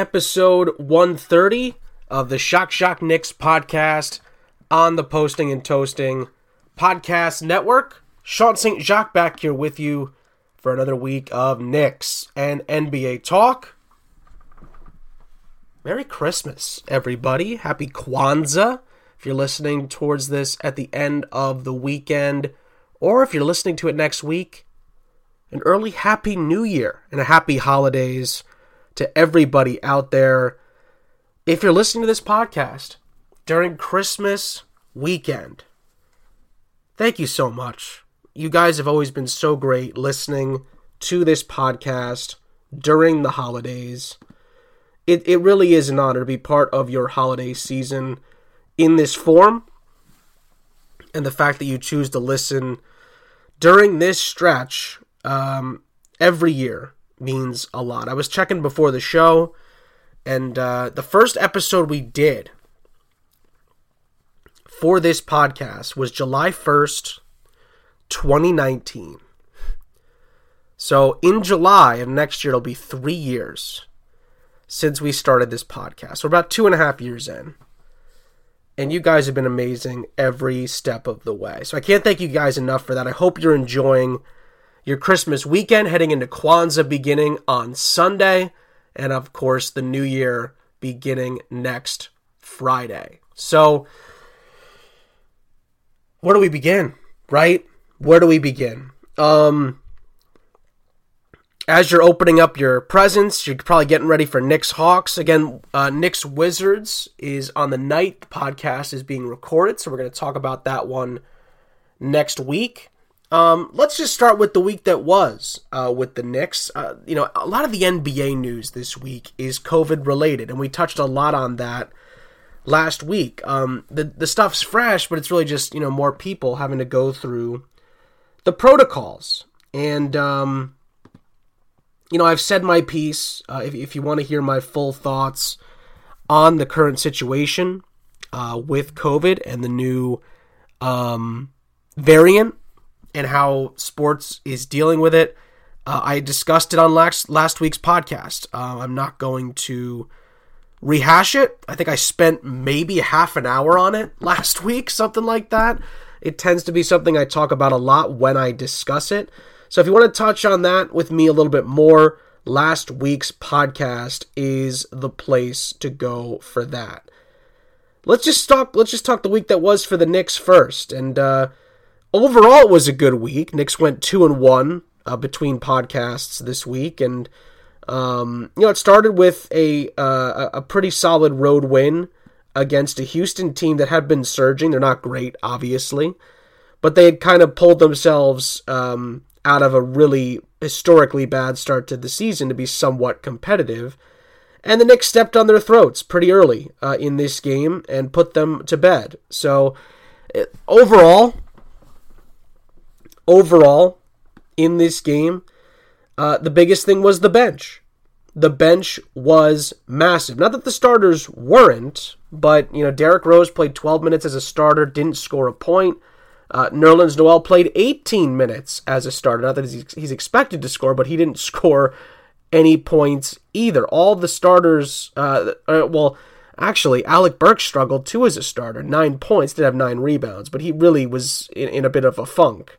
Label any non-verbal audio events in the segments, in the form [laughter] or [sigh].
episode 130 of the Shock Shock Knicks podcast on the Posting and Toasting podcast network. Sean St. Jacques back here with you for another week of Knicks and NBA talk. Merry Christmas, everybody. Happy Kwanzaa. If you're listening towards this at the end of the weekend, or if you're listening to it next week, an early Happy New Year and a happy holidays to everybody out there. If you're listening to this podcast during Christmas weekend, thank you so much. You guys have always been so great listening to this podcast during the holidays. It, it really is an honor to be part of your holiday season in this form. And the fact that you choose to listen during this stretch um, every year means a lot. I was checking before the show, and uh, the first episode we did for this podcast was July 1st, 2019. So in July of next year, it'll be three years since we started this podcast. We're about two and a half years in. And you guys have been amazing every step of the way. So I can't thank you guys enough for that. I hope you're enjoying your Christmas weekend, heading into Kwanzaa beginning on Sunday, and of course, the New Year beginning next Friday. So, where do we begin, right? Where do we begin? Um, as you're opening up your presents, you're probably getting ready for Knicks Hawks. Again, uh, Knicks Wizards is on the night the podcast is being recorded, so we're going to talk about that one next week. Um, let's just start with the week that was uh, with the Knicks. Uh, you know, a lot of the NBA news this week is COVID related, and we touched a lot on that last week. Um, the the stuff's fresh, but it's really just you know more people having to go through the protocols. And um, you know, I've said my piece. Uh, if if you want to hear my full thoughts on the current situation uh, with COVID and the new um, variant and how sports is dealing with it. Uh, I discussed it on last last week's podcast. Uh, I'm not going to rehash it. I think I spent maybe half an hour on it [laughs] last week, something like that. It tends to be something I talk about a lot when I discuss it. So if you want to touch on that with me a little bit more, last week's podcast is the place to go for that. Let's just talk. Let's just talk the week that was for the Knicks first, and uh, overall, it was a good week. Knicks went two and one uh, between podcasts this week, and um, you know it started with a uh, a pretty solid road win against a Houston team that had been surging. They're not great, obviously, but they had kind of pulled themselves um, out of a really historically bad start to the season to be somewhat competitive. And the Knicks stepped on their throats pretty early uh, in this game and put them to bed. So, overall, overall in this game, uh, the biggest thing was the bench. The bench was massive. Not that the starters weren't, but you know Derrick Rose played 12 minutes as a starter, didn't score a point. Uh, Nerlens Noel played 18 minutes as a starter. Not that he's, he's expected to score, but he didn't [laughs] score any points either. All the starters, uh, uh, well, actually, Alec Burks struggled too as a starter. Nine points, did have nine rebounds, but he really was in, in a bit of a funk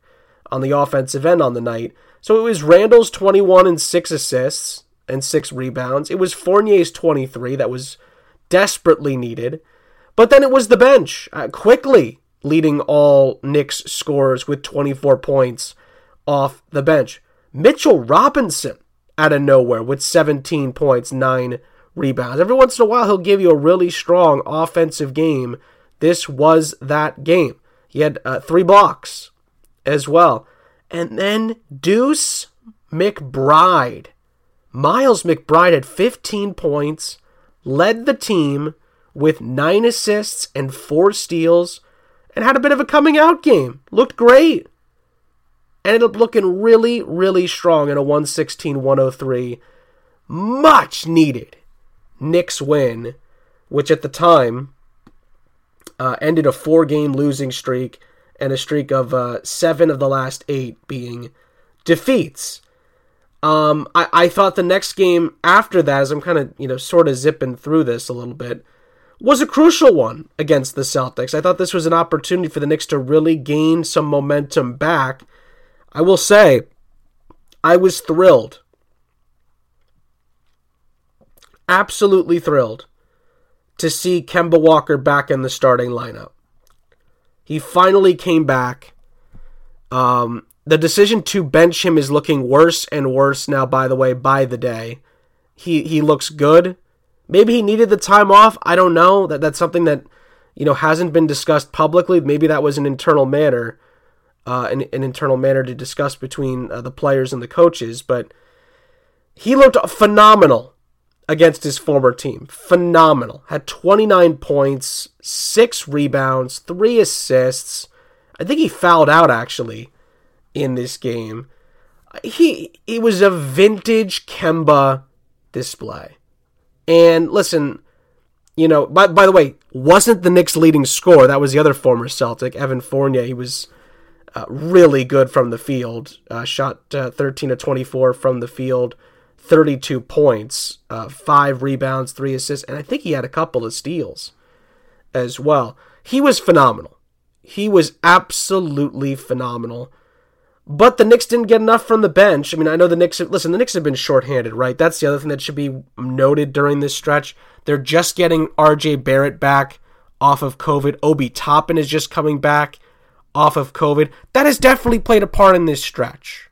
on the offensive end on the night. So it was Randle's 21 and 6 assists and 6 rebounds. It was Fournier's 23 that was desperately needed. But then it was the bench, uh, Quickley leading all Knicks scores with 24 points off the bench. Mitchell Robinson out of nowhere with 17 points, 9 rebounds. Every once in a while, he'll give you a really strong offensive game. This was that game. He had uh, three blocks, as well. And then Deuce McBride. Miles McBride had 15 points, led the team with nine assists and four steals, and had a bit of a coming out game. Looked great. Ended up looking really, really strong in a 116 103. Much needed Knicks win, which at the time uh, ended a four game losing streak and a streak of uh, seven of the last eight being defeats. Um, I, I thought the next game after that, as I'm kind of, you know, sort of zipping through this a little bit, was a crucial one against the Celtics. I thought this was an opportunity for the Knicks to really gain some momentum back. I will say, I was thrilled. Absolutely thrilled to see Kemba Walker back in the starting lineup. He finally came back. Um, the decision to bench him is looking worse and worse now, by the way, by the day. He he looks good. Maybe he needed the time off. I don't know. That that's something that you know hasn't been discussed publicly. Maybe that was an internal matter, uh, an, an internal matter to discuss between uh, the players and the coaches. But he looked phenomenal against his former team. Phenomenal. Had 29 points, six rebounds, three assists. I think he fouled out actually in this game. He he was a vintage Kemba display. And listen, you know, by, by the way, wasn't the Knicks' leading scorer. That was the other former Celtic, Evan Fournier. He was uh, really good from the field. Uh, shot uh, 13 to 24 from the field, 32 points, uh, five rebounds, three assists, and I think he had a couple of steals as well. He was phenomenal. He was absolutely phenomenal. But the Knicks didn't get enough from the bench. I mean, I know the Knicks. Have, listen, the Knicks have been shorthanded, right? That's the other thing that should be noted during this stretch. They're just getting R.J. Barrett back off of COVID. Obi Toppin is just coming back off of COVID. That has definitely played a part in this stretch.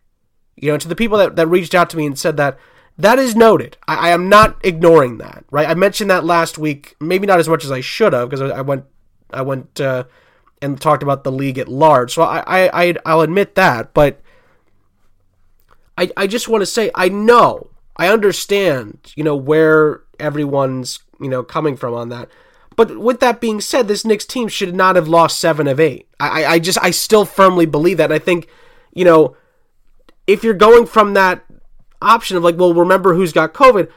You know, to the people that, that reached out to me and said that, that is noted. I, I am not ignoring that, right? I mentioned that last week, maybe not as much as I should have, because I, went, I went. Uh, and talked about the league at large. So I, I, I will admit that, but I, I just want to say I know, I understand, you know, where everyone's you know coming from on that. But with that being said, this Knicks team should not have lost seven of eight. I, I just I still firmly believe that. And I think, you know, if you're going from that option of like, well, remember who's got COVID.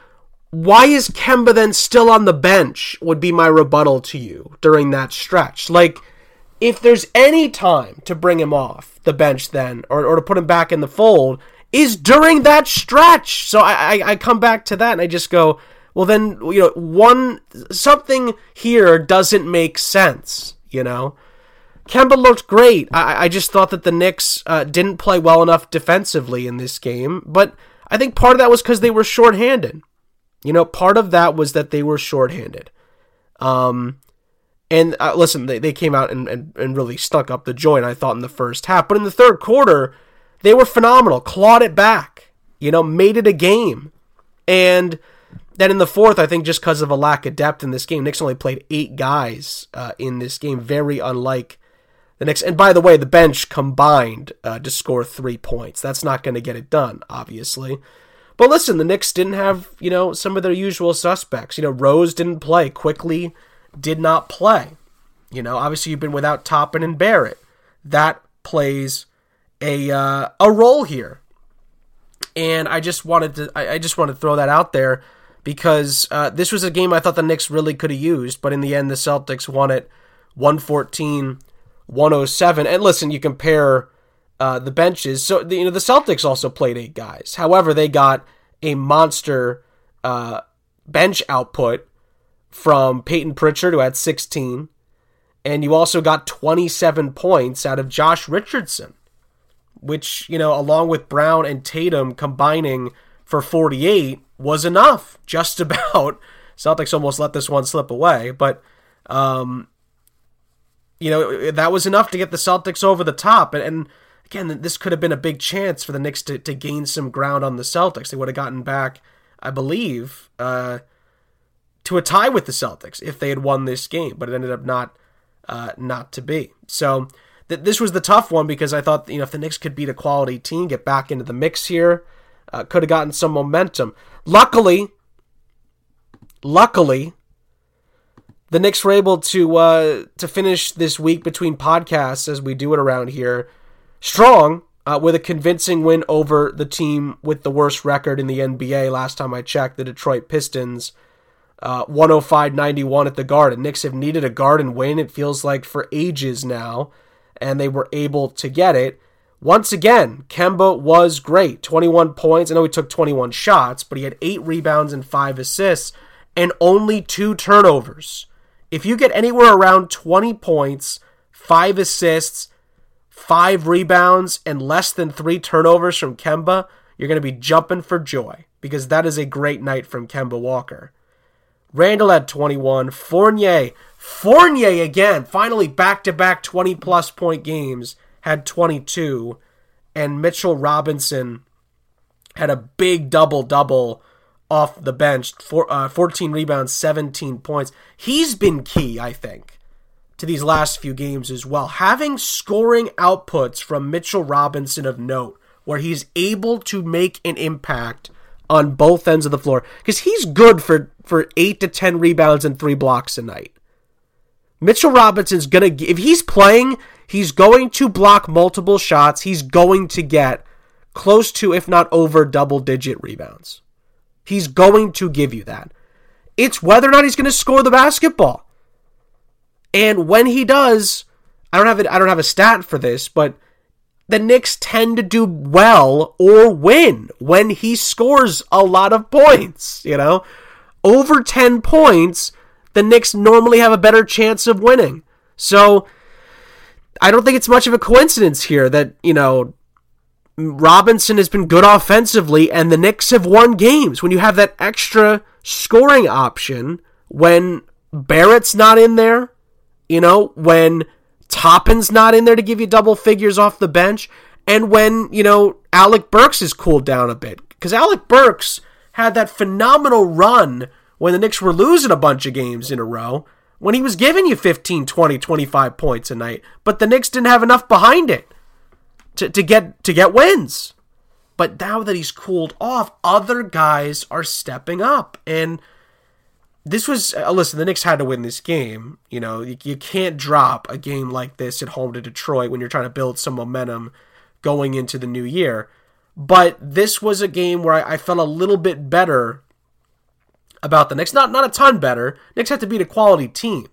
Why is Kemba then still on the bench? Would be my rebuttal to you during that stretch. Like, if there's any time to bring him off the bench then or, or to put him back in the fold is during that stretch so I, I, I come back to that and i just go well then you know one something here doesn't make sense you know Kemba looked great. I, I just thought that the Knicks uh, didn't play well enough defensively in this game, but I think part of that was because they were shorthanded. You know, part of that was that they were shorthanded. Um, and uh, listen, they, they came out and, and, and really stuck up the joint, I thought, in the first half. But in the third quarter, they were phenomenal, clawed it back, you know, made it a game. And then in the fourth, I think just because of a lack of depth in this game, Knicks only played eight guys uh, in this game, very unlike the Knicks. And by the way, the bench combined uh, to score three points. That's not going to get it done, obviously. But listen, the Knicks didn't have, you know, some of their usual suspects. You know, Rose didn't play. Quickley did not play. You know, obviously you've been without Toppin and Barrett. That plays a uh, a role here, and I just wanted to I, I just wanted to throw that out there because uh, this was a game I thought the Knicks really could have used, but in the end the Celtics won it 114 107. And listen, you compare uh, the benches. So the, you know the Celtics also played eight guys. However, they got a monster uh, bench output from Payton Pritchard, who had 16. And you also got 27 points out of Josh Richardson, which, you know, along with Brown and Tatum combining for 48 was enough. Just [laughs] about. Celtics almost let this one slip away. But, um, you know, that was enough to get the Celtics over the top. And, and again, this could have been a big chance for the Knicks to, to gain some ground on the Celtics. They would have gotten back, I believe, uh, to a tie with the Celtics if they had won this game, but it ended up not uh, not to be. So th- this was the tough one because I thought you know if the Knicks could beat a quality team, get back into the mix here, uh, could have gotten some momentum. Luckily, luckily, the Knicks were able to uh, to finish this week between podcasts as we do it around here strong. Uh, with a convincing win over the team with the worst record in the NBA last time I checked, the Detroit Pistons uh, 105-91 at the Garden. Knicks have needed a Garden win. It feels like for ages now, and they were able to get it. Once again, Kemba was great. 21 points. I know he took 21 shots, but he had 8 rebounds and 5 assists and only 2 turnovers. If you get anywhere around 20 points, 5 assists, 5 rebounds, and less than 3 turnovers from Kemba, you're going to be jumping for joy because that is a great night from Kemba Walker. Randle had 21. Fournier, Fournier again, finally back to back 20 plus point games, had 22. And Mitchell Robinson had a big double double off the bench, uh, 14 rebounds, 17 points. He's been key, I think, to these last few games as well. Having scoring outputs from Mitchell Robinson of note, where he's able to make an impact on both ends of the floor because he's good for for 8 to 10 rebounds and 3 blocks a night. Mitchell Robinson's going to if he's playing, he's going to block multiple shots. He's going to get close to if not over double digit rebounds. He's going to give you that. It's whether or not he's going to score the basketball. And when he does, I don't have a, I don't have a stat for this, but the Knicks tend to do well or win when he scores a lot of points, you know? Over 10 points, the Knicks normally have a better chance of winning. So I don't think it's much of a coincidence here that, you know, Robinson has been good offensively and the Knicks have won games when you have that extra scoring option when Barrett's not in there, you know, when Toppin's not in there to give you double figures off the bench, and when, you know, Alec Burks has cooled down a bit. Because Alec Burks had that phenomenal run when the Knicks were losing a bunch of games in a row, when he was giving you 15, 20, 25 points a night, but the Knicks didn't have enough behind it to, to get to get wins. But now that he's cooled off, other guys are stepping up. And this was uh, listen. The Knicks had to win this game. You know, you, you can't drop a game like this at home to Detroit when you're trying to build some momentum going into the new year. But this was a game where I, I felt a little bit better about the Knicks. Not not a ton better. Knicks have to beat a quality team.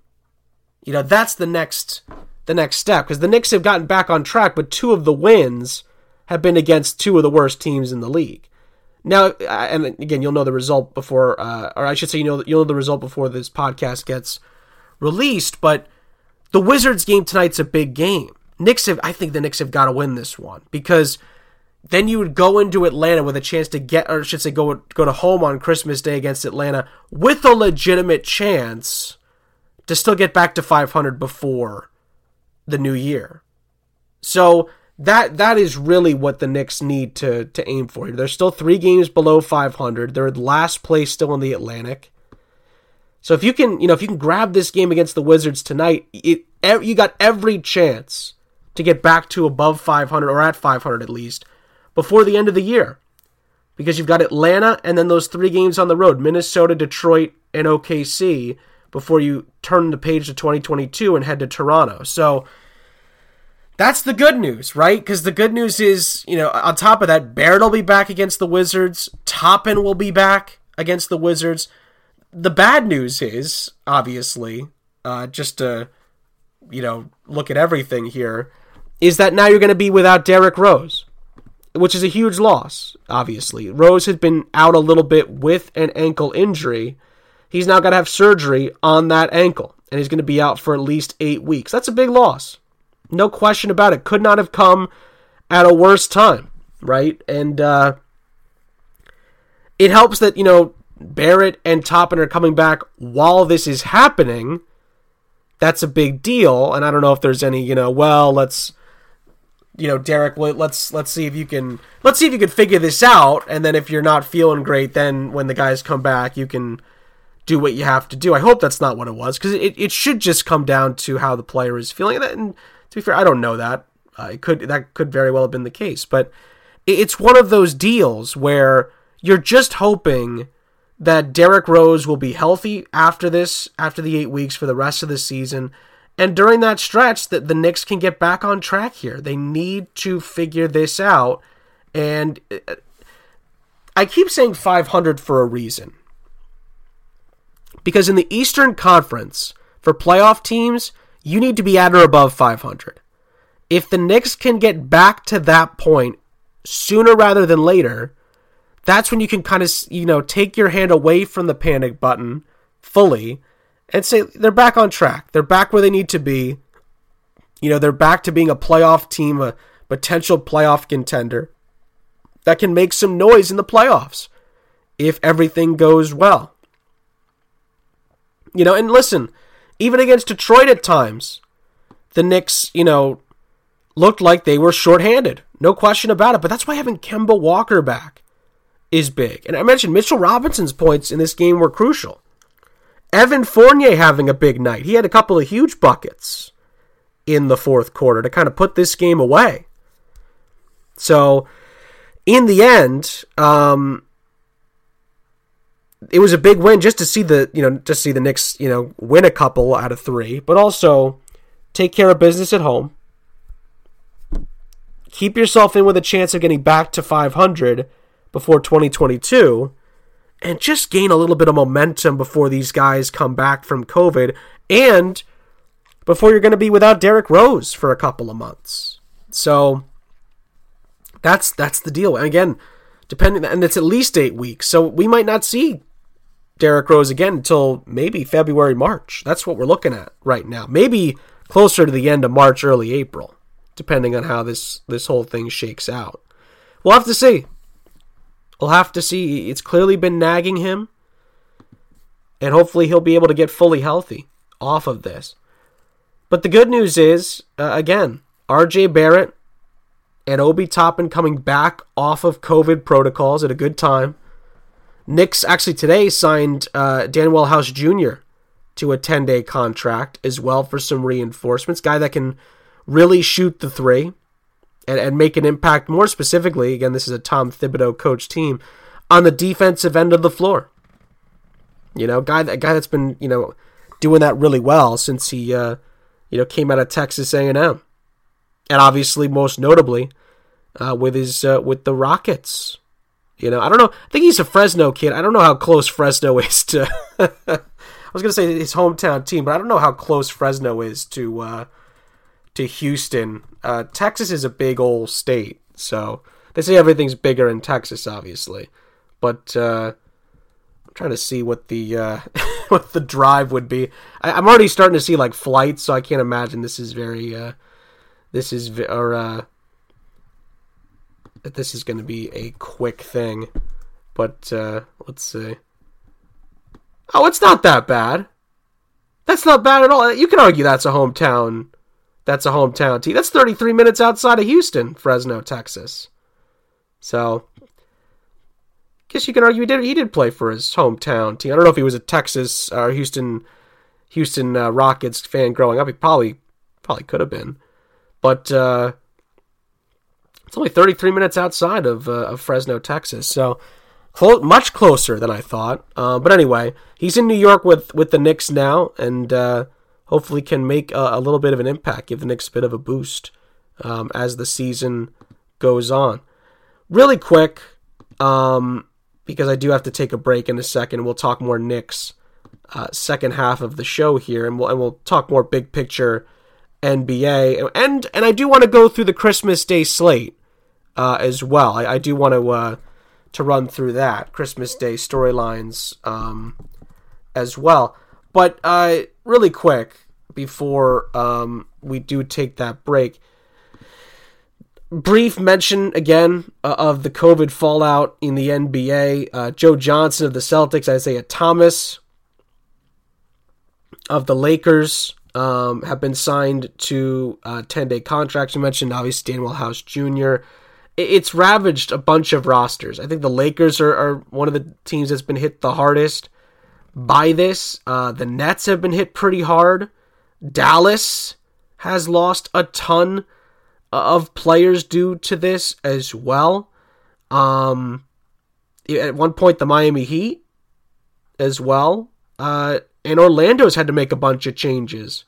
You know, that's the next the next step because the Knicks have gotten back on track, but two of the wins have been against two of the worst teams in the league. Now, and again, you'll know the result before, uh, or I should say, you know, you'll know the result before this podcast gets released. But the Wizards game tonight's a big game. Knicks have, I think the Knicks have got to win this one because then you would go into Atlanta with a chance to get, or I should say, go go to home on Christmas Day against Atlanta with a legitimate chance to still get back to 500 before the new year. So that that is really what the Knicks need to to aim for. They're still three games below 500. They're last place still in the Atlantic. So if you can, you know, if you can grab this game against the Wizards tonight, it you got every chance to get back to above 500 or at 500 at least before the end of the year. Because you've got Atlanta and then those three games on the road, Minnesota, Detroit, and OKC before you turn the page to 2022 and head to Toronto. So that's the good news, right? Because the good news is, you know, on top of that, Barrett will be back against the Wizards. Toppin will be back against the Wizards. The bad news is, obviously, uh, just to, you know, look at everything here, is that now you're going to be without Derrick Rose, which is a huge loss, obviously. Rose has been out a little bit with an ankle injury. He's now got to have surgery on that ankle, and he's going to be out for at least eight weeks. That's a big loss. No question about it. Could not have come at a worse time, right? And uh, it helps that, you know, Barrett and Toppin are coming back while this is happening. That's a big deal. And I don't know if there's any, you know, well, let's you know, Derrick, let's let's see if you can let's see if you can figure this out, and then if you're not feeling great, then when the guys come back, you can do what you have to do. I hope that's not what it was because it, it should just come down to how the player is feeling. And to be fair, I don't know that. Uh, it could that could very well have been the case, but it's one of those deals where you're just hoping that Derrick Rose will be healthy after this, after the eight weeks for the rest of the season, and during that stretch, that the Knicks can get back on track here. They need to figure this out, and uh, I keep saying 500 for a reason. Because in the Eastern Conference, for playoff teams, you need to be at or above 500. if the Knicks can get back to that point sooner rather than later, that's when you can kind of, you know, take your hand away from the panic button fully and say they're back on track. They're back where they need to be. You know, they're back to being a playoff team, a potential playoff contender that can make some noise in the playoffs if everything goes well. You know, and listen, even against Detroit at times, the Knicks, you know, looked like they were shorthanded. No question about it. But that's why having Kemba Walker back is big. And I mentioned Mitchell Robinson's points in this game were crucial. Evan Fournier having a big night. He had a couple of huge buckets in the fourth quarter to kind of put this game away. So, in the end, um, it was a big win just to see the you know just see the Knicks you know win a couple out of three, but also take care of business at home. Keep yourself in with a chance of getting back to 500 before 2022 and just gain a little bit of momentum before these guys come back from COVID and before you're going to be without Derrick Rose for a couple of months. So that's that's the deal. And again, depending and it's at least 8 weeks. So we might not see Derrick Rose again until maybe February, March. That's what we're looking at right now. Maybe closer to the end of March, early April, depending on how this this whole thing shakes out. We'll have to see. We'll have to see. It's clearly been nagging him, and hopefully he'll be able to get fully healthy off of this. But the good news is, uh, again, R.J. Barrett and Obi Toppin coming back off of COVID protocols at a good time. Knicks actually today signed uh, Danuel House Jr. to a 10 day contract as well for some reinforcements. Guy that can really shoot the three and, and make an impact more specifically. Again, this is a Tom Thibodeau coach team on the defensive end of the floor. You know, guy that guy that's been you know doing that really well since he uh, you know came out of Texas A&M, and obviously most notably uh, with his uh, with the Rockets. You know, I don't know. I think he's a Fresno kid. I don't know how close Fresno [laughs] is to. I was gonna say his hometown team, but I don't know how close Fresno is to uh, to Houston. Uh, Texas is a big old state, so they say everything's bigger in Texas, obviously. But uh, I'm trying to see what the uh, [laughs] what the drive would be. I, am already starting to see like flights, so I can't imagine this is very. Uh, this is or uh, that this is going to be a quick thing. But uh, let's see. Oh, it's not that bad. That's not bad at all. You can argue that's a hometown. That's a hometown team. That's 33 minutes outside of Houston, Fresno, Texas. So, guess you can argue he did. He did play for his hometown team. I don't know if he was a Texas or Houston, Houston uh, Rockets fan growing up. He probably, probably could have been, but uh, it's only 33 minutes outside of, uh, of Fresno, Texas. So clo- much closer than I thought. Uh, but anyway, he's in New York with, with the Knicks now, and uh, hopefully can make a, a, little bit of an impact, give the Knicks a bit of a boost um, as the season goes on. Really quick, um, because I do have to take a break in a second. We'll talk more Knicks uh, second half of the show here, and we'll and we'll talk more big picture NBA, and and I do want to go through the Christmas Day slate uh, as well. I, I do want to uh, to run through that Christmas Day storylines um, as well. But uh, really quick before um, we do take that break, brief mention again uh, of the COVID fallout in the NBA. Uh, Joe Johnson of the Celtics, Isaiah Thomas of the Lakers um, have been signed to 10 uh, day contracts. You mentioned obviously Danuel House Jr it's ravaged a bunch of rosters. I think the Lakers are, are one of the teams that's been hit the hardest by this. Uh, the Nets have been hit pretty hard. Dallas has lost a ton of players due to this as well. Um, at one point, the Miami Heat as well. Uh, and Orlando's had to make a bunch of changes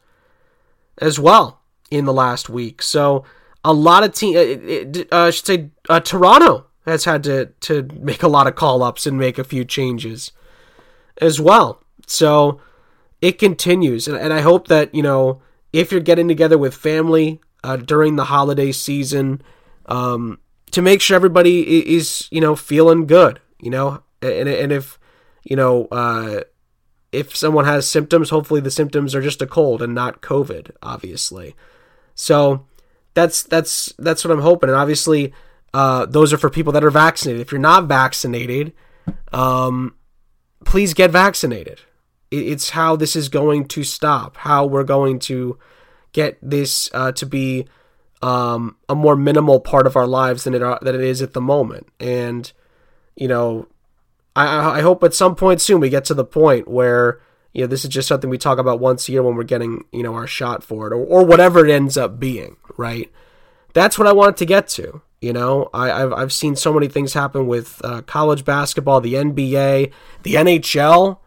as well in the last week. So a lot of team, uh, uh, I should say, uh, Toronto has had to to make a lot of call ups and make a few changes as well. So it continues, and, and I hope that you know if you're getting together with family uh, during the holiday season um, to make sure everybody is, you know, feeling good, you know, and, and if, you know, uh, if someone has symptoms, hopefully the symptoms are just a cold and not COVID, obviously. So that's that's that's what I'm hoping. And obviously, uh, those are for people that are vaccinated. If you're not vaccinated, um, please get vaccinated. It's how this is going to stop. How we're going to get this uh, to be um, a more minimal part of our lives than it are, than it is at the moment. And you know, I, I hope at some point soon we get to the point where you know this is just something we talk about once a year when we're getting you know our shot for it or, or whatever it ends up being. Right. That's what I want to get to. You know, I, have I've seen so many things happen with uh, college basketball, the NBA, the NHL,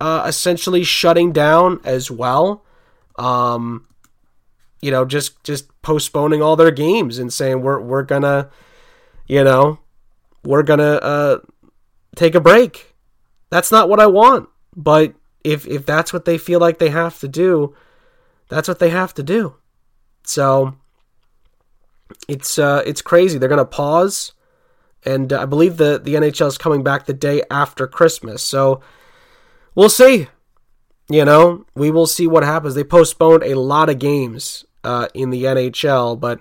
uh, essentially shutting down as well. Um, you know, just just postponing all their games and saying we're we're gonna, you know, we're gonna uh, take a break. That's not what I want, but if if that's what they feel like they have to do, that's what they have to do. So it's uh, it's crazy. They're gonna pause, and uh, I believe the the NHL is coming back the day after Christmas. So we'll see. You know, we will see what happens. They postponed a lot of games uh, in the NHL, but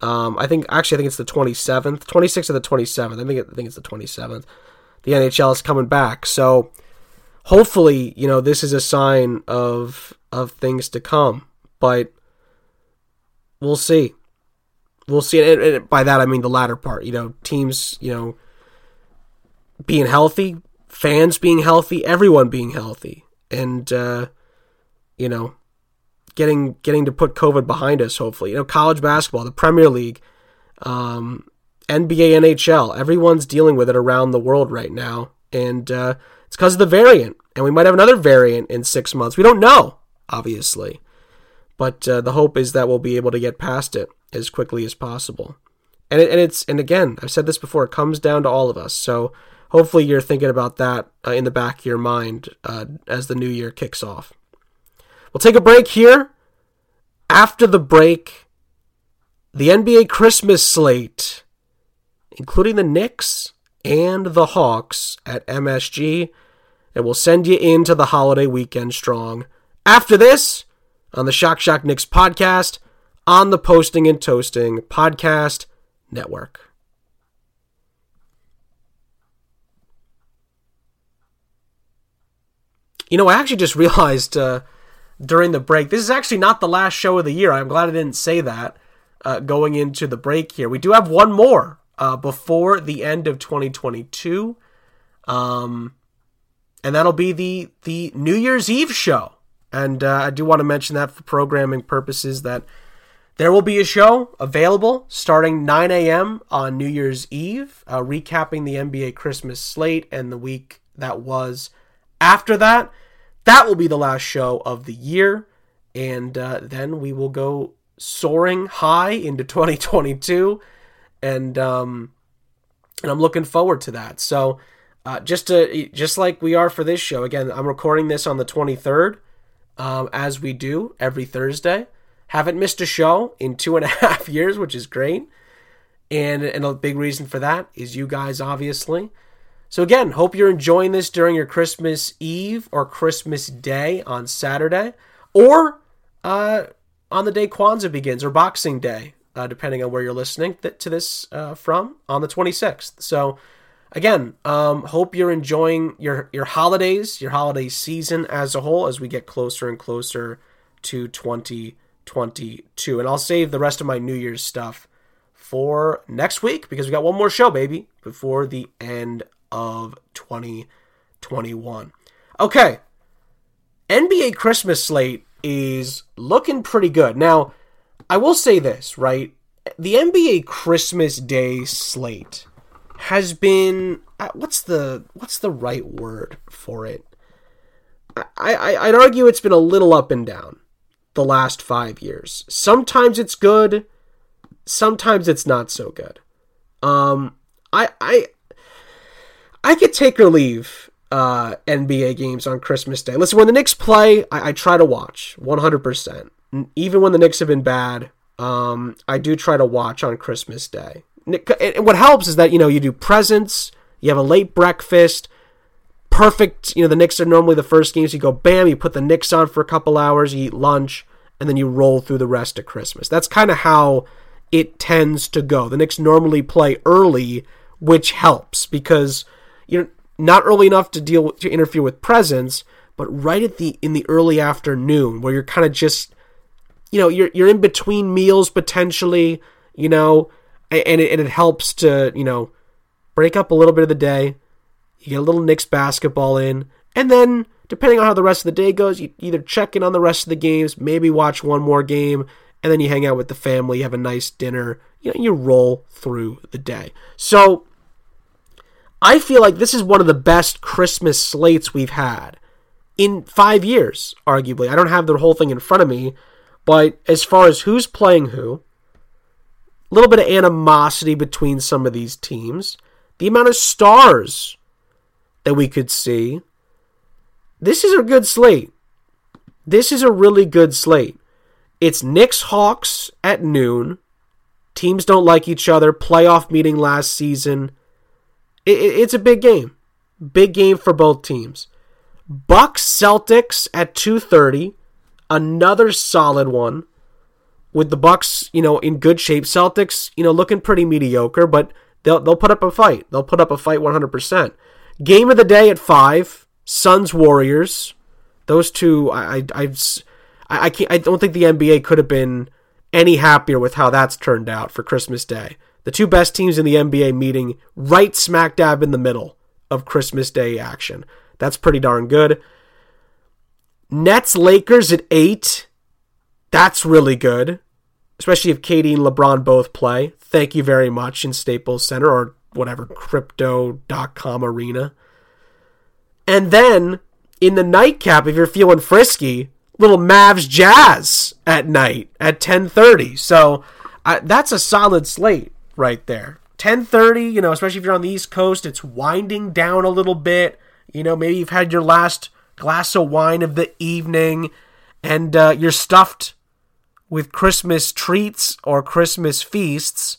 um, I think actually I think it's the 27th, 26th or the 27th. I think it, I think it's the 27th. The NHL is coming back, so hopefully, you know, this is a sign of of things to come. But we'll see we'll see. And, and by that I mean the latter part. You know, teams, you know, being healthy, fans being healthy, everyone being healthy, and uh, you know, getting getting to put COVID behind us. Hopefully, you know, college basketball, the Premier League, um, NBA, NHL, everyone's dealing with it around the world right now, and uh, it's because of the variant. And we might have another variant in six months. We don't know, obviously, but uh, the hope is that we'll be able to get past it as quickly as possible. And it, and it's and again, I've said this before. It comes down to all of us. So hopefully you're thinking about that uh, in the back of your mind uh, as the new year kicks off. We'll take a break here. After the break, the NBA Christmas slate, including the Knicks and the Hawks at MSG, and we'll send you into the holiday weekend strong. After this, on the Shock Shock Knicks podcast, on the Posting and Toasting Podcast Network. You know, I actually just [laughs] realized uh, during the break, this is actually not the last show of the year. I'm glad I didn't say that uh, going into the break here. We do have one more uh, before the end of 2022. Um, and that'll be the, the New Year's Eve show. And uh, I do want to mention that for programming purposes that there will be a show available starting 9 a.m. on New Year's Eve, uh, recapping the NBA Christmas slate and the week that was after that. That will be the last show of the year, and uh, then we will go soaring high into 2022, and um, and I'm looking forward to that. So, uh, just to just like we are for this show, again, I'm recording this on the 23rd, um, as we do every Thursday. Haven't missed a show in two and a [laughs] half years, which is great. And, and a big reason for that is you guys, obviously. So, again, hope you're enjoying this during your Christmas Eve or Christmas Day on Saturday, or uh, on the day Kwanzaa begins, or Boxing Day, uh, depending on where you're listening th- to this uh, from, on the 26th. So, again, um, hope you're enjoying your, your holidays, your holiday season as a whole, as we get closer and closer to 2022. And I'll save the rest of my New Year's stuff for next week because we got one more show, baby, before the end of 2021. Okay. NBA Christmas slate is looking pretty good. Now, I will say this, right? The NBA Christmas Day slate has been uh, what's the what's the right word for it? I, I I'd argue it's been a little up and down the last five years. Sometimes it's good, sometimes it's not so good. Um, I I I could take or leave uh, NBA games on Christmas Day. Listen, when the Knicks play, I, I try to watch 100%. Even when the Knicks have been bad, um, I do try to watch on Christmas Day. And what helps is that you know you do presents, you have a late breakfast, perfect. You know the Knicks are normally the first games. You go bam, you put the Knicks on for a couple hours, you eat lunch, and then you roll through the rest of Christmas. That's kind of how it tends to go. The Knicks normally play early, which helps because you're not early enough to deal with, to interfere with presents, but right at the in the early afternoon where you're kind of just you know you're you're in between meals potentially, you know, and it, and it helps to you know break up a little bit of the day. You get a little Knicks basketball in, and then depending on how the rest of the day goes, you either check in on the rest of the games, maybe watch one more game, and then you hang out with the family, have a nice dinner, you know, you roll through the day. So I feel like this is one of the best Christmas slates we've had in five years, arguably. I don't have the whole thing in front of me, but as far as who's playing who, a little bit of animosity between some of these teams, the amount of stars that we could see. This is a good slate. This is a really good slate. It's Knicks Hawks at noon. Teams don't like each other. Playoff meeting last season. It, it, it's a big game. Big game for both teams. Bucks Celtics at 2:30. Another solid one. With the Bucks, you know, in good shape. Celtics, you know, looking pretty mediocre, but they'll they'll put up a fight. They'll put up a fight 100%. Game of the day at 5. Suns Warriors. Those two I I I've, I, I can't I don't think the NBA could have been any happier with how that's turned out for Christmas Day. The two best teams in the NBA meeting right smack dab in the middle of Christmas Day action. That's pretty darn good. Nets Lakers at 8. That's really good. Especially if KD and LeBron both play. Thank you very much in Staples Center or whatever, crypto.com arena. And then in the nightcap, if you're feeling frisky, little Mavs Jazz at night at 10:30. So uh, that's a solid slate right there. 10:30, you know, especially if you're on the East Coast, it's winding down a little bit. You know, maybe you've had your last glass of wine of the evening and uh, you're stuffed with Christmas treats or Christmas feasts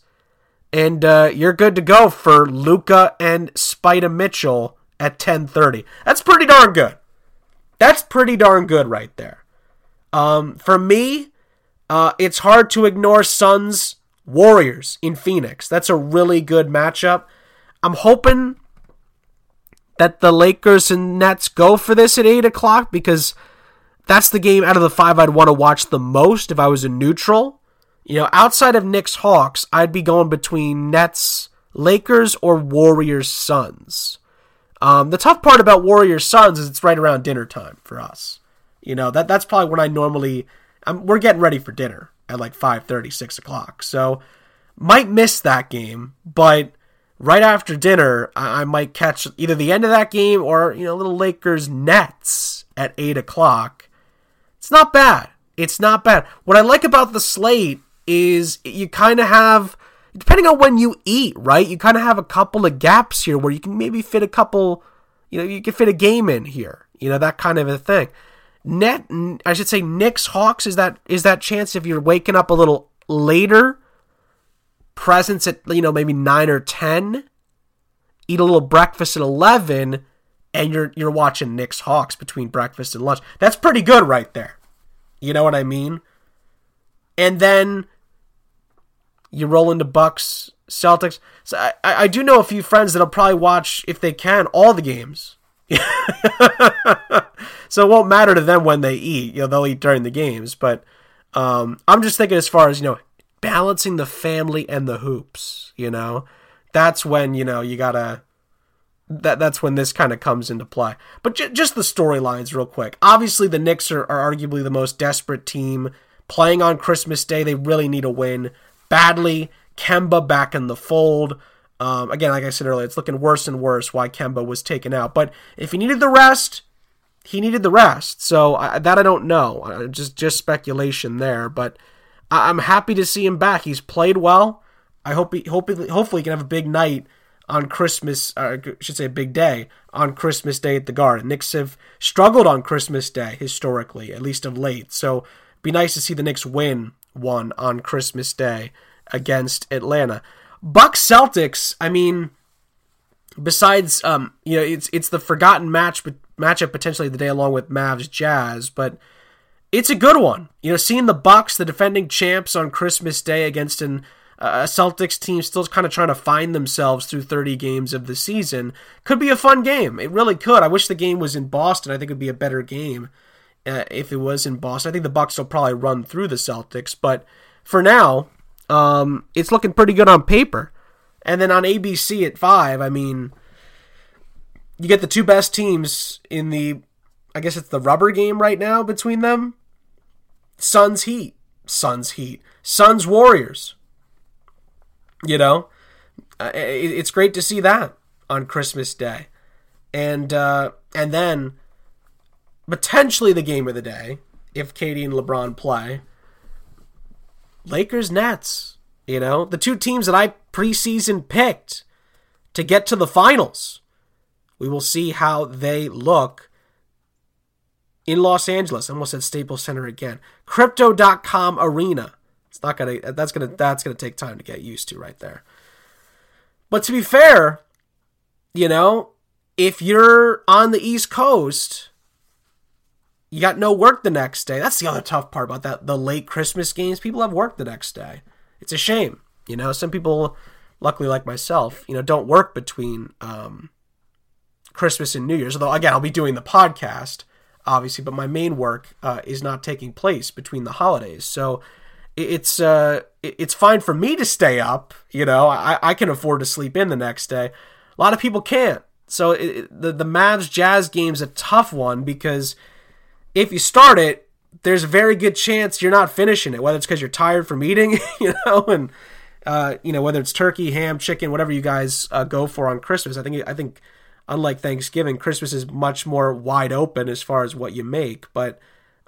and uh, you're good to go for Luka and Spida Mitchell at 10:30. That's pretty darn good. That's pretty darn good right there. Um, for me, uh, it's hard to ignore Suns Warriors in Phoenix. That's a really good matchup. I'm hoping that the Lakers and Nets go for this at 8 o'clock because that's the game out of the five I'd want to watch the most if I was a neutral. You know, outside of Knicks Hawks, I'd be going between Nets Lakers or Warriors Suns. Um, the tough part about Warriors Suns is it's right around dinner time for us. You know that that's probably when I normally I'm, we're getting ready for dinner at like 5.30, 6 o'clock. So might miss that game, but right after dinner, I, might catch either the end of that game or, you know, little Lakers Nets at 8 o'clock. It's not bad. It's not bad. What I like about the slate is you kind of have, depending on when you eat, right? You kind of have a couple of gaps here where you can maybe fit a couple, you know, you can fit a game in here, you know, that kind of a thing. Net, I should say, Knicks Hawks is that is that chance if you're waking up a little later, presence at you know maybe nine or ten, eat a little breakfast at eleven, and you're you're watching Knicks Hawks between breakfast and lunch. That's pretty good right there. You know what I mean? And then you roll into Bucks Celtics. So I, I do know a few friends that'll probably watch if they can all the games [laughs] so it won't matter to them when they eat. You know, they'll eat during the games. But um, I'm just thinking as far as, you know, balancing the family and the hoops, you know, that's when, you know, you gotta that that's when this kind of comes into play. But j- just the storylines, real quick. Obviously, the Knicks are, are arguably the most desperate team playing on Christmas Day. They really need a win badly. Kemba back in the fold. Um, again, like I said earlier, it's looking worse and worse why Kemba was taken out. But if he needed the rest, he needed the rest. So I, that I don't know. Uh, just just speculation there. But I, am happy to see him back. He's played well. I hope he hopefully hopefully he can have a big night on Christmas. I should say a big day on Christmas Day at the Garden. Knicks have struggled on Christmas Day historically, at least of late. So be nice to see the Knicks win one on Christmas Day against Atlanta. Bucks Celtics, I mean, besides um, you know, it's it's the forgotten match but matchup potentially the day along with Mavs Jazz, but it's a good one. You know, seeing the Bucks, the defending champs on Christmas Day against an a Celtics team still kind of trying to find themselves through 30 games of the season could be a fun game. It really could. I wish the game was in Boston. I think it would be a better game uh, if it was in Boston. I think the Bucks will probably run through the Celtics, but for now, um, it's looking pretty good on paper. And then on ABC at five, I mean, you get the two best teams in the, I guess it's the rubber game right now between them. Suns Heat, Suns Heat, Suns Warriors. You know, it's great to see that on Christmas Day, and uh, and then potentially the game of the day if KD and LeBron play. Lakers Nets, you know, the two teams that I preseason picked to get to the finals. We will see how they look in Los Angeles. I almost said Staples Center again. Crypto.com Arena. It's not gonna that's gonna that's gonna take time to get used to right there. But to be fair, you know, if you're on the East Coast, you got no work the next day. That's the other tough part about that. The late Christmas games, people have work the next day. It's a shame. You know, some people, luckily like myself, you know, don't work between um, Christmas and New Year's. Although again, I'll be doing the podcast, obviously, but my main work uh, is not taking place between the holidays. So it's uh it's fine for me to stay up. You know, I, I can afford to sleep in the next day. A lot of people can't. So it, the the Mavs Jazz game's a tough one because if you start it, there's a very good chance you're not finishing it. Whether it's because you're tired from eating, [laughs] you know, and uh, you know whether it's turkey, ham, chicken, whatever you guys uh, go for on Christmas. I think I think unlike Thanksgiving, Christmas is much more wide open as far as what you make. But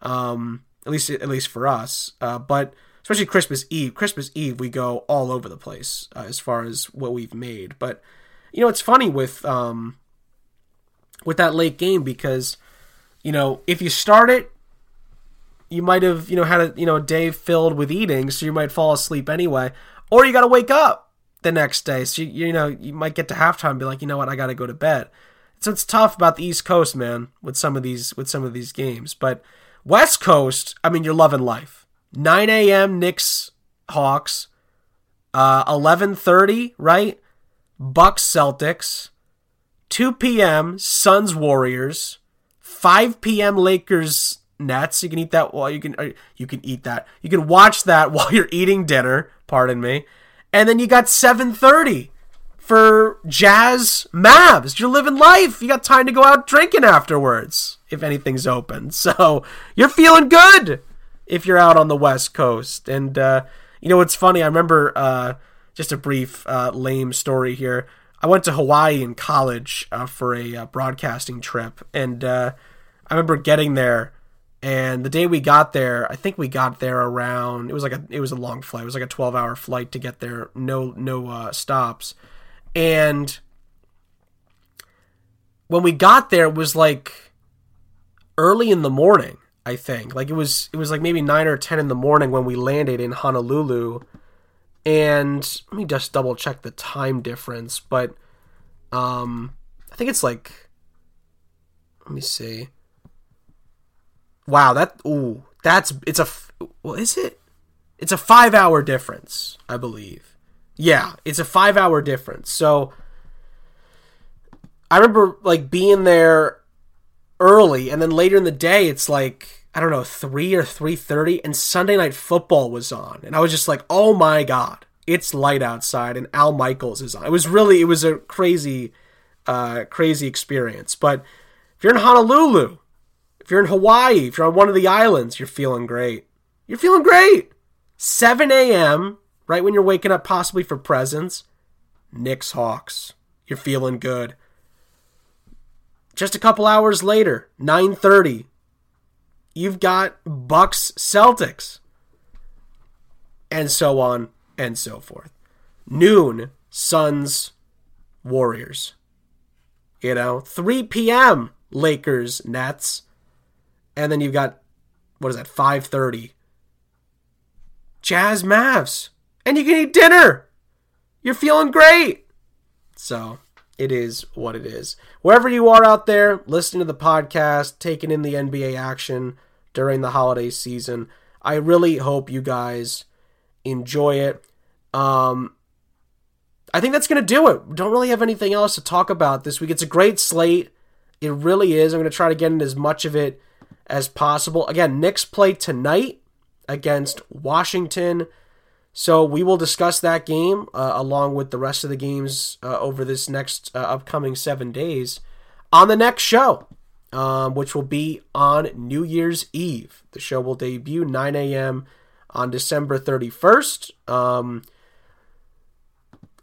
um, at least at least for us, uh, but especially Christmas Eve. Christmas Eve, we go all over the place uh, as far as what we've made. But you know, it's funny with um, with that late game because you know if you start it, you might have you know had a you know a day filled with eating, so you might fall asleep anyway, or you got to wake up the next day, so you, you know you might get to halftime and be like, you know what, I got to go to bed. So it's tough about the East Coast, man, with some of these with some of these games, but. West Coast, I mean, you're loving life 9 a.m. Knicks Hawks. Uh, 11:30, right? Bucks Celtics. 2 p.m. Suns Warriors. 5 p.m. Lakers Nets. You can eat that while you can you can eat that. You can watch that [laughs] while you're eating dinner. Pardon me. And then you got 7:30 for Jazz Mavs. You're living life. You got time to go out drinking afterwards if anything's open. [laughs] So you're feeling good if you're out on the West Coast. And uh, you know what's funny? I remember uh, just a brief uh, lame story here. I went to Hawaii in college uh, for a uh, broadcasting trip, and uh, I remember getting there. And the day we got there, I think we got there around. It was like a it was a long flight. It was like a twelve hour flight to get there. No no uh, stops, and when we got there, it was like early in the morning I think. Like it was it was like maybe 9 or 10 in the morning when we landed in Honolulu. And let me just double check the time difference, but um I think it's like let me see. Wow, that ooh, that's it's a well, is it? It's a 5-hour difference, I believe. Yeah, it's a 5-hour difference. So I remember like being there early and then later in the day it's like I don't know, 3 or 3:30 and Sunday night football was on. And I was just like, "Oh my god, it's light outside and Al Michaels is on." It was really it was a crazy uh crazy experience. But if you're in Honolulu, if you're in Hawaii, if you're on one of the islands, you're feeling great. You're feeling great. 7 a.m., right when you're waking up possibly for presents, Knicks Hawks. You're feeling good. Just a couple hours later, 9:30, you've got Bucks Celtics, and so on and so forth. Noon, Suns Warriors. You know, 3 p.m. Lakers Nets. And then you've got what is that, 5:30 Jazz Mavs. And you can eat dinner. You're feeling great. So it is what it is. Wherever you are out there, listening to the podcast, taking in the NBA action during the holiday season, I really hope you guys enjoy it. Um, I think that's going to do it. Don't really have anything else to talk about this week. It's a great slate. It really is. I'm going to try to get in as much of it as possible. Again, Knicks play tonight against Washington. So we will discuss that game uh, along with the rest of the games uh, over this next uh, upcoming seven days on the next show, um, which will be on New Year's Eve. The show will debut 9 a.m. on December 31st. Um,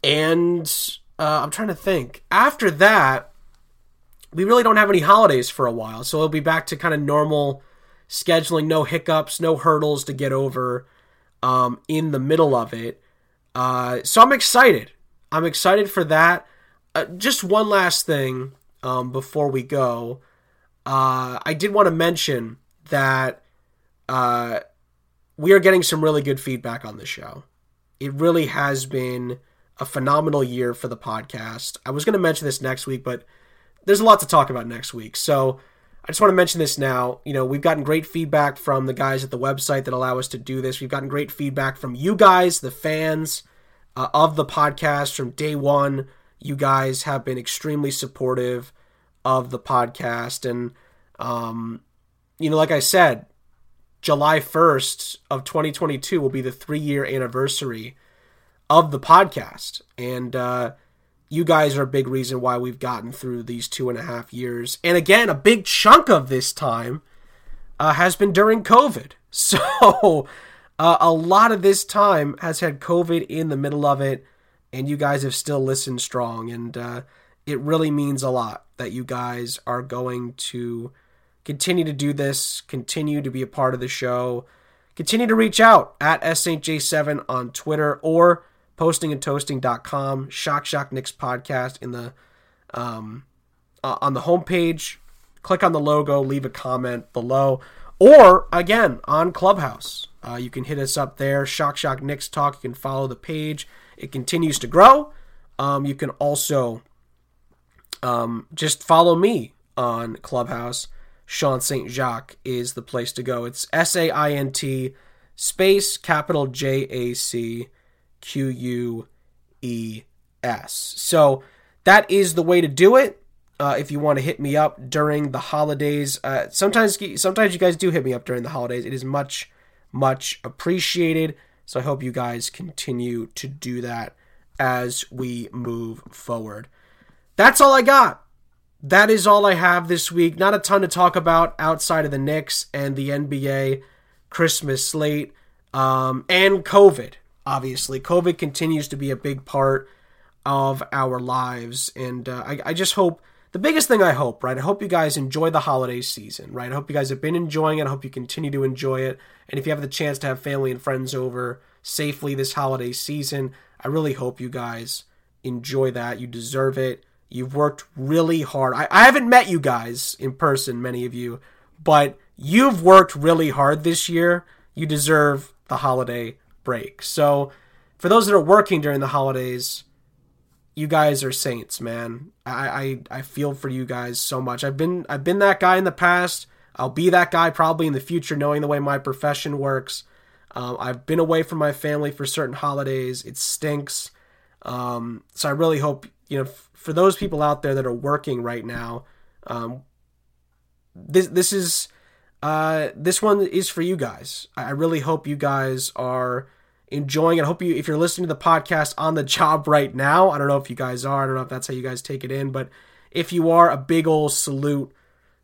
and uh, I'm trying to think. After that, we really don't have any holidays for a while, so it'll be back to kind of normal scheduling, no hiccups, no hurdles to get over um, in the middle of it. Uh, so I'm excited. I'm excited for that. Uh, just one last thing um, before we go. Uh, I did want to mention that uh, we are getting some really good feedback on the show. It really has been a phenomenal year for the podcast. I was going to mention this next week, but there's a lot to talk about next week. So I just want to mention this now. You know, we've gotten great feedback from the guys at the website that allow us to do this. We've gotten great feedback from you guys, the fans uh, of the podcast from day one. You guys have been extremely supportive of the podcast. And, um, you know, like I said, July 1st of 2022 will be the three year anniversary of the podcast. And uh, you guys are a big reason why we've gotten through these two and a half years. And again, a big chunk of this time uh, has been during COVID. [laughs] So uh, a lot of this time has had COVID in the middle of it. And you guys have still listened strong. And uh, it really means a lot that you guys are going to continue to do this, continue to be a part of the show, continue to reach out at SSJ7 on Twitter or postingandtoasting.com, Shock Shock Knicks podcast in the um, uh, on the homepage. Click on the logo, leave a comment below, or again on Clubhouse. Uh, you can hit us up there, Shock Shock Knicks Talk. You can follow the page. It continues to grow. Um, you can also um, just follow me on Clubhouse. Sean St. Jacques is the place to go. It's S A I N T space capital J A C Q U E S. So that is the way to do it. Uh, if you want to hit me up during the holidays, uh, sometimes sometimes you guys do hit me up during the holidays. It is much much appreciated. So I hope you guys continue to do that as we move forward. That's all I got. That is all I have this week. Not a ton to talk about outside of the Knicks and the NBA Christmas slate um, and COVID obviously. COVID continues to be a big part of our lives. And uh, I, I just hope, the biggest thing I hope, right? I hope you guys enjoy the holiday season, right? I hope you guys have been enjoying it. I hope you continue to enjoy it. And if you have the chance to have family and friends over safely this holiday season, I really hope you guys enjoy that. You deserve it. You've worked really hard. I, I haven't met you guys in person, many of you, but you've worked really hard this year. You deserve the holiday break. So for those that are working during the holidays, you guys are saints, man. I, I I feel for you guys so much. I've been I've been that guy in the past. I'll be that guy probably in the future, knowing the way my profession works. Um, I've been away from my family for certain holidays. It stinks. Um, so I really hope you know f- for those people out there that are working right now. Um, this this is uh, this one is for you guys. I really hope you guys are enjoying it. I hope you, if you're listening to the podcast on the job right now, I don't know if you guys are, I don't know if that's how you guys take it in, but if you are, a big old salute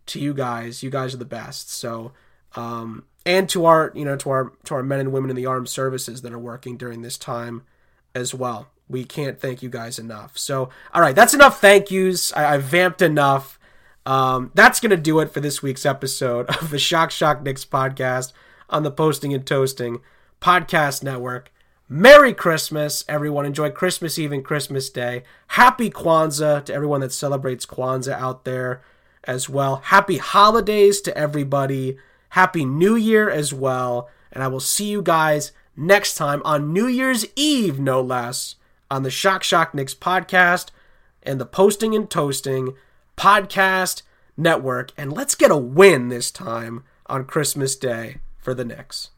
to you guys. You guys are the best. So, um, and to our, you know, to our, to our men and women in the armed services that are working during this time as well. We can't thank you guys enough. So, all right, that's enough thank yous. I, I vamped enough. Um, that's to do it for this week's episode of the Shock Shock Knicks podcast on the Posting and Toasting Podcast Network. Merry Christmas, everyone. Enjoy Christmas Eve and Christmas Day. Happy Kwanzaa to everyone that celebrates Kwanzaa out there as well. Happy holidays to everybody. Happy New Year as well. And I will see you guys next time on New Year's Eve, no less, on the Shock Shock Knicks podcast and the Posting and Toasting podcast network. And let's get a win this time on Christmas Day for the Knicks.